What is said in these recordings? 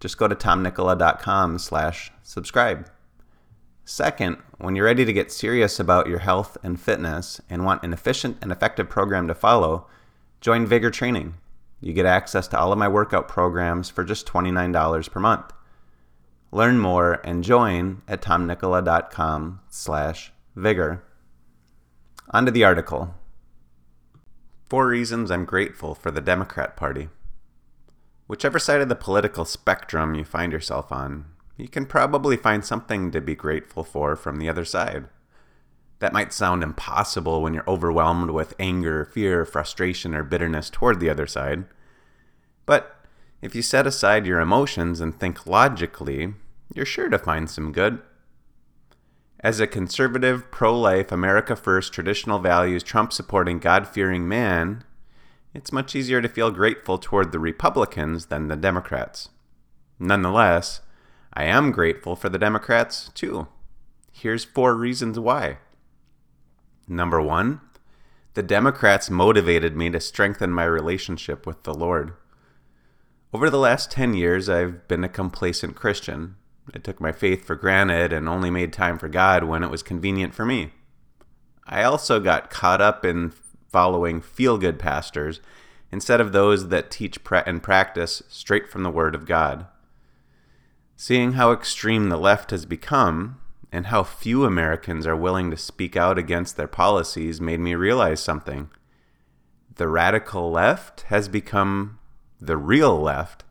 just go to tomnikkola.com slash subscribe. Second, when you're ready to get serious about your health and fitness and want an efficient and effective program to follow, join Vigor Training. You get access to all of my workout programs for just $29 per month. Learn more and join at tomnikkola.com slash vigor. On to the article. Four reasons I'm grateful for the Democrat Party. Whichever side of the political spectrum you find yourself on, you can probably find something to be grateful for from the other side. That might sound impossible when you're overwhelmed with anger, fear, frustration, or bitterness toward the other side. But if you set aside your emotions and think logically, you're sure to find some good. As a conservative, pro life, America First, traditional values, Trump supporting, God fearing man, it's much easier to feel grateful toward the Republicans than the Democrats. Nonetheless, I am grateful for the Democrats too. Here's four reasons why. Number one, the Democrats motivated me to strengthen my relationship with the Lord. Over the last 10 years, I've been a complacent Christian. I took my faith for granted and only made time for God when it was convenient for me. I also got caught up in following feel good pastors instead of those that teach and practice straight from the Word of God. Seeing how extreme the left has become and how few Americans are willing to speak out against their policies made me realize something. The radical left has become the real left.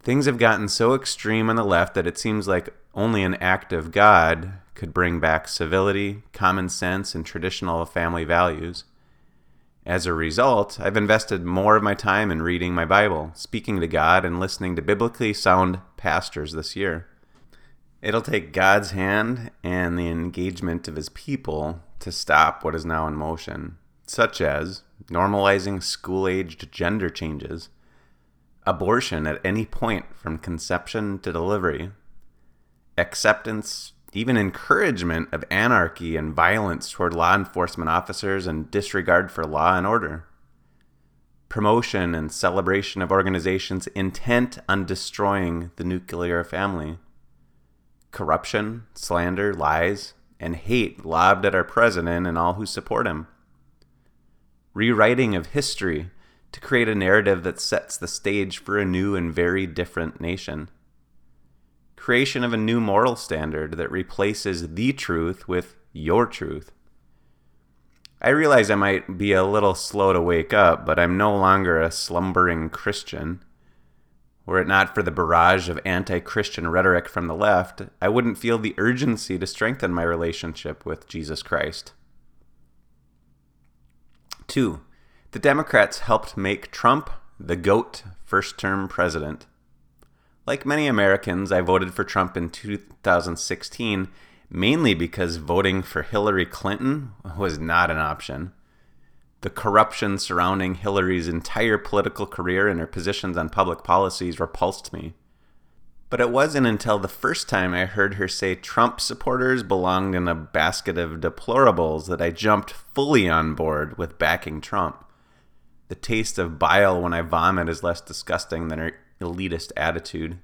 Things have gotten so extreme on the left that it seems like only an act of God could bring back civility, common sense, and traditional family values. As a result, I've invested more of my time in reading my Bible, speaking to God, and listening to biblically sound pastors this year. It'll take God's hand and the engagement of his people to stop what is now in motion, such as normalizing school aged gender changes, abortion at any point from conception to delivery, acceptance even encouragement of anarchy and violence toward law enforcement officers and disregard for law and order. Promotion and celebration of organizations intent on destroying the nuclear family. Corruption, slander, lies, and hate lobbed at our president and all who support him. Rewriting of history to create a narrative that sets the stage for a new and very different nation creation of a new moral standard that replaces the truth with your truth. I realize I might be a little slow to wake up, but I'm no longer a slumbering Christian. Were it not for the barrage of anti Christian rhetoric from the left, I wouldn't feel the urgency to strengthen my relationship with Jesus Christ. 2. The Democrats helped make Trump the GOAT first term president. Like many Americans, I voted for Trump in 2016 mainly because voting for Hillary Clinton was not an option. The corruption surrounding Hillary's entire political career and her positions on public policies repulsed me. But it wasn't until the first time I heard her say Trump supporters belonged in a basket of deplorables that I jumped fully on board with backing Trump. The taste of bile when I vomit is less disgusting than her elitist attitude.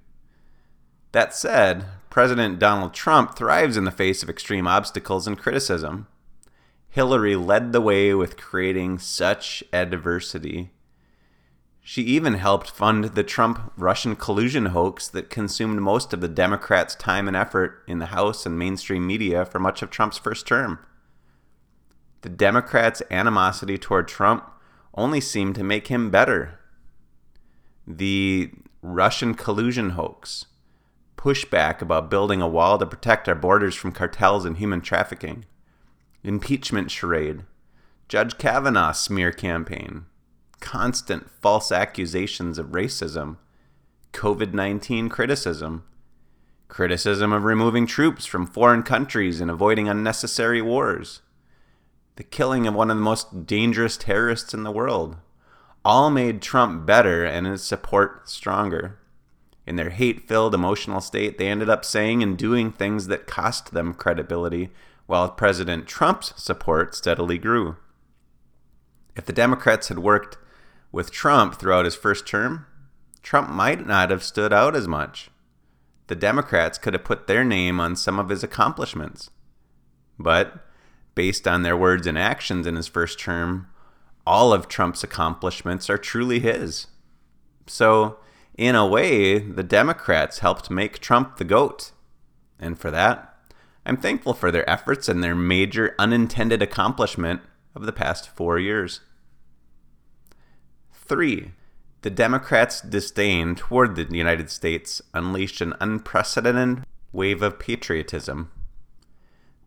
That said, President Donald Trump thrives in the face of extreme obstacles and criticism. Hillary led the way with creating such adversity. She even helped fund the Trump Russian collusion hoax that consumed most of the Democrats' time and effort in the House and mainstream media for much of Trump's first term. The Democrats' animosity toward Trump only seemed to make him better. The Russian collusion hoax, pushback about building a wall to protect our borders from cartels and human trafficking, impeachment charade, Judge Kavanaugh smear campaign, constant false accusations of racism, COVID 19 criticism, criticism of removing troops from foreign countries and avoiding unnecessary wars, the killing of one of the most dangerous terrorists in the world, all made Trump better and his support stronger. In their hate filled emotional state, they ended up saying and doing things that cost them credibility, while President Trump's support steadily grew. If the Democrats had worked with Trump throughout his first term, Trump might not have stood out as much. The Democrats could have put their name on some of his accomplishments. But, based on their words and actions in his first term, all of Trump's accomplishments are truly his. So, in a way, the Democrats helped make Trump the GOAT. And for that, I'm thankful for their efforts and their major unintended accomplishment of the past four years. 3. The Democrats' disdain toward the United States unleashed an unprecedented wave of patriotism.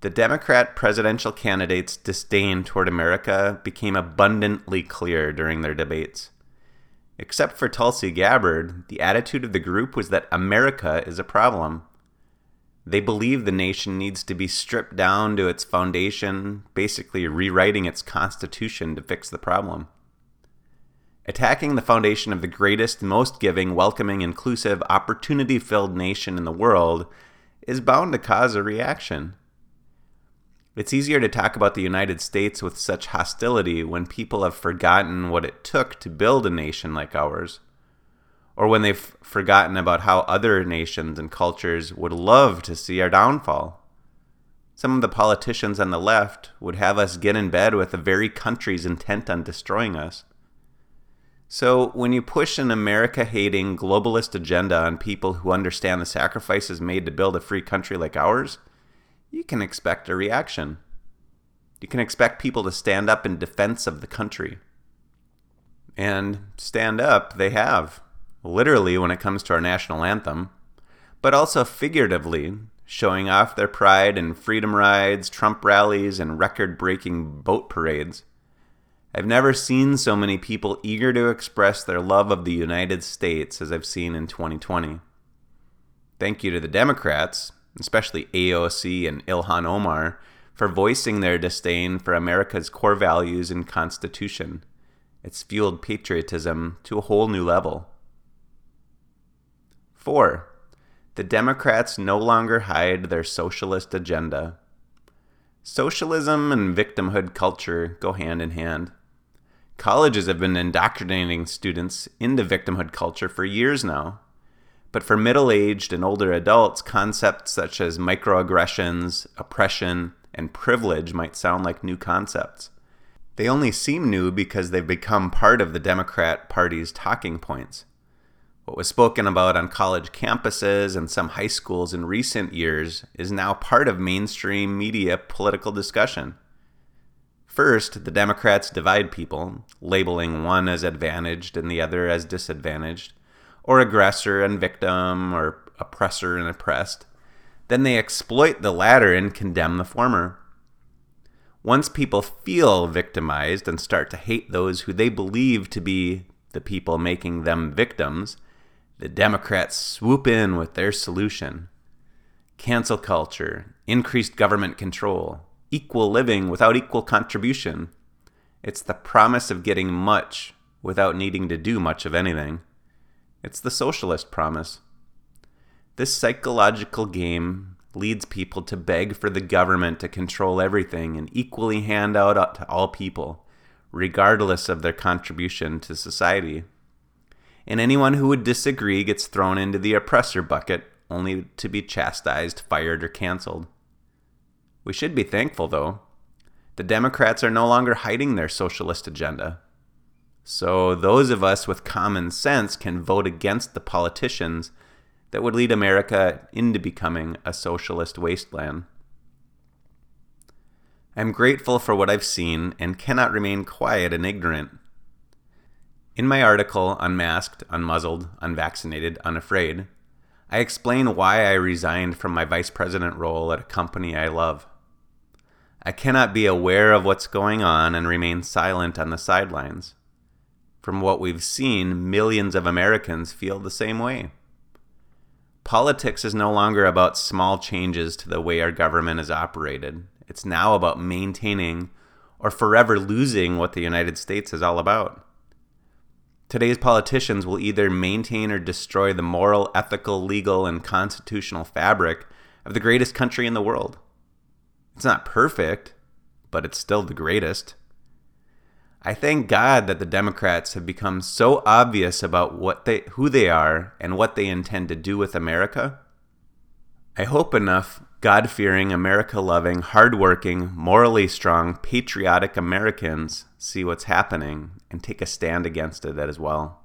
The Democrat presidential candidates' disdain toward America became abundantly clear during their debates. Except for Tulsi Gabbard, the attitude of the group was that America is a problem. They believe the nation needs to be stripped down to its foundation, basically rewriting its constitution to fix the problem. Attacking the foundation of the greatest, most giving, welcoming, inclusive, opportunity filled nation in the world is bound to cause a reaction. It's easier to talk about the United States with such hostility when people have forgotten what it took to build a nation like ours, or when they've forgotten about how other nations and cultures would love to see our downfall. Some of the politicians on the left would have us get in bed with the very countries intent on destroying us. So, when you push an America hating globalist agenda on people who understand the sacrifices made to build a free country like ours, you can expect a reaction. You can expect people to stand up in defense of the country. And stand up, they have, literally when it comes to our national anthem, but also figuratively, showing off their pride in freedom rides, Trump rallies, and record breaking boat parades. I've never seen so many people eager to express their love of the United States as I've seen in 2020. Thank you to the Democrats, especially AOC and Ilhan Omar, for voicing their disdain for America's core values and Constitution. It's fueled patriotism to a whole new level. 4. The Democrats no longer hide their socialist agenda. Socialism and victimhood culture go hand in hand. Colleges have been indoctrinating students into victimhood culture for years now. But for middle aged and older adults, concepts such as microaggressions, oppression, and privilege might sound like new concepts. They only seem new because they've become part of the Democrat Party's talking points. What was spoken about on college campuses and some high schools in recent years is now part of mainstream media political discussion. First, the Democrats divide people, labeling one as advantaged and the other as disadvantaged, or aggressor and victim, or oppressor and oppressed. Then they exploit the latter and condemn the former. Once people feel victimized and start to hate those who they believe to be the people making them victims, the Democrats swoop in with their solution cancel culture, increased government control, equal living without equal contribution. It's the promise of getting much without needing to do much of anything. It's the socialist promise. This psychological game leads people to beg for the government to control everything and equally hand out to all people, regardless of their contribution to society. And anyone who would disagree gets thrown into the oppressor bucket, only to be chastised, fired, or canceled. We should be thankful, though. The Democrats are no longer hiding their socialist agenda. So, those of us with common sense can vote against the politicians that would lead America into becoming a socialist wasteland. I'm grateful for what I've seen and cannot remain quiet and ignorant. In my article, Unmasked, Unmuzzled, Unvaccinated, Unafraid, I explain why I resigned from my vice president role at a company I love. I cannot be aware of what's going on and remain silent on the sidelines. From what we've seen, millions of Americans feel the same way. Politics is no longer about small changes to the way our government is operated. It's now about maintaining or forever losing what the United States is all about. Today's politicians will either maintain or destroy the moral, ethical, legal, and constitutional fabric of the greatest country in the world. It's not perfect, but it's still the greatest. I thank God that the Democrats have become so obvious about what they who they are and what they intend to do with America. I hope enough God-fearing, America-loving, hardworking, morally strong, patriotic Americans see what's happening and take a stand against it as well.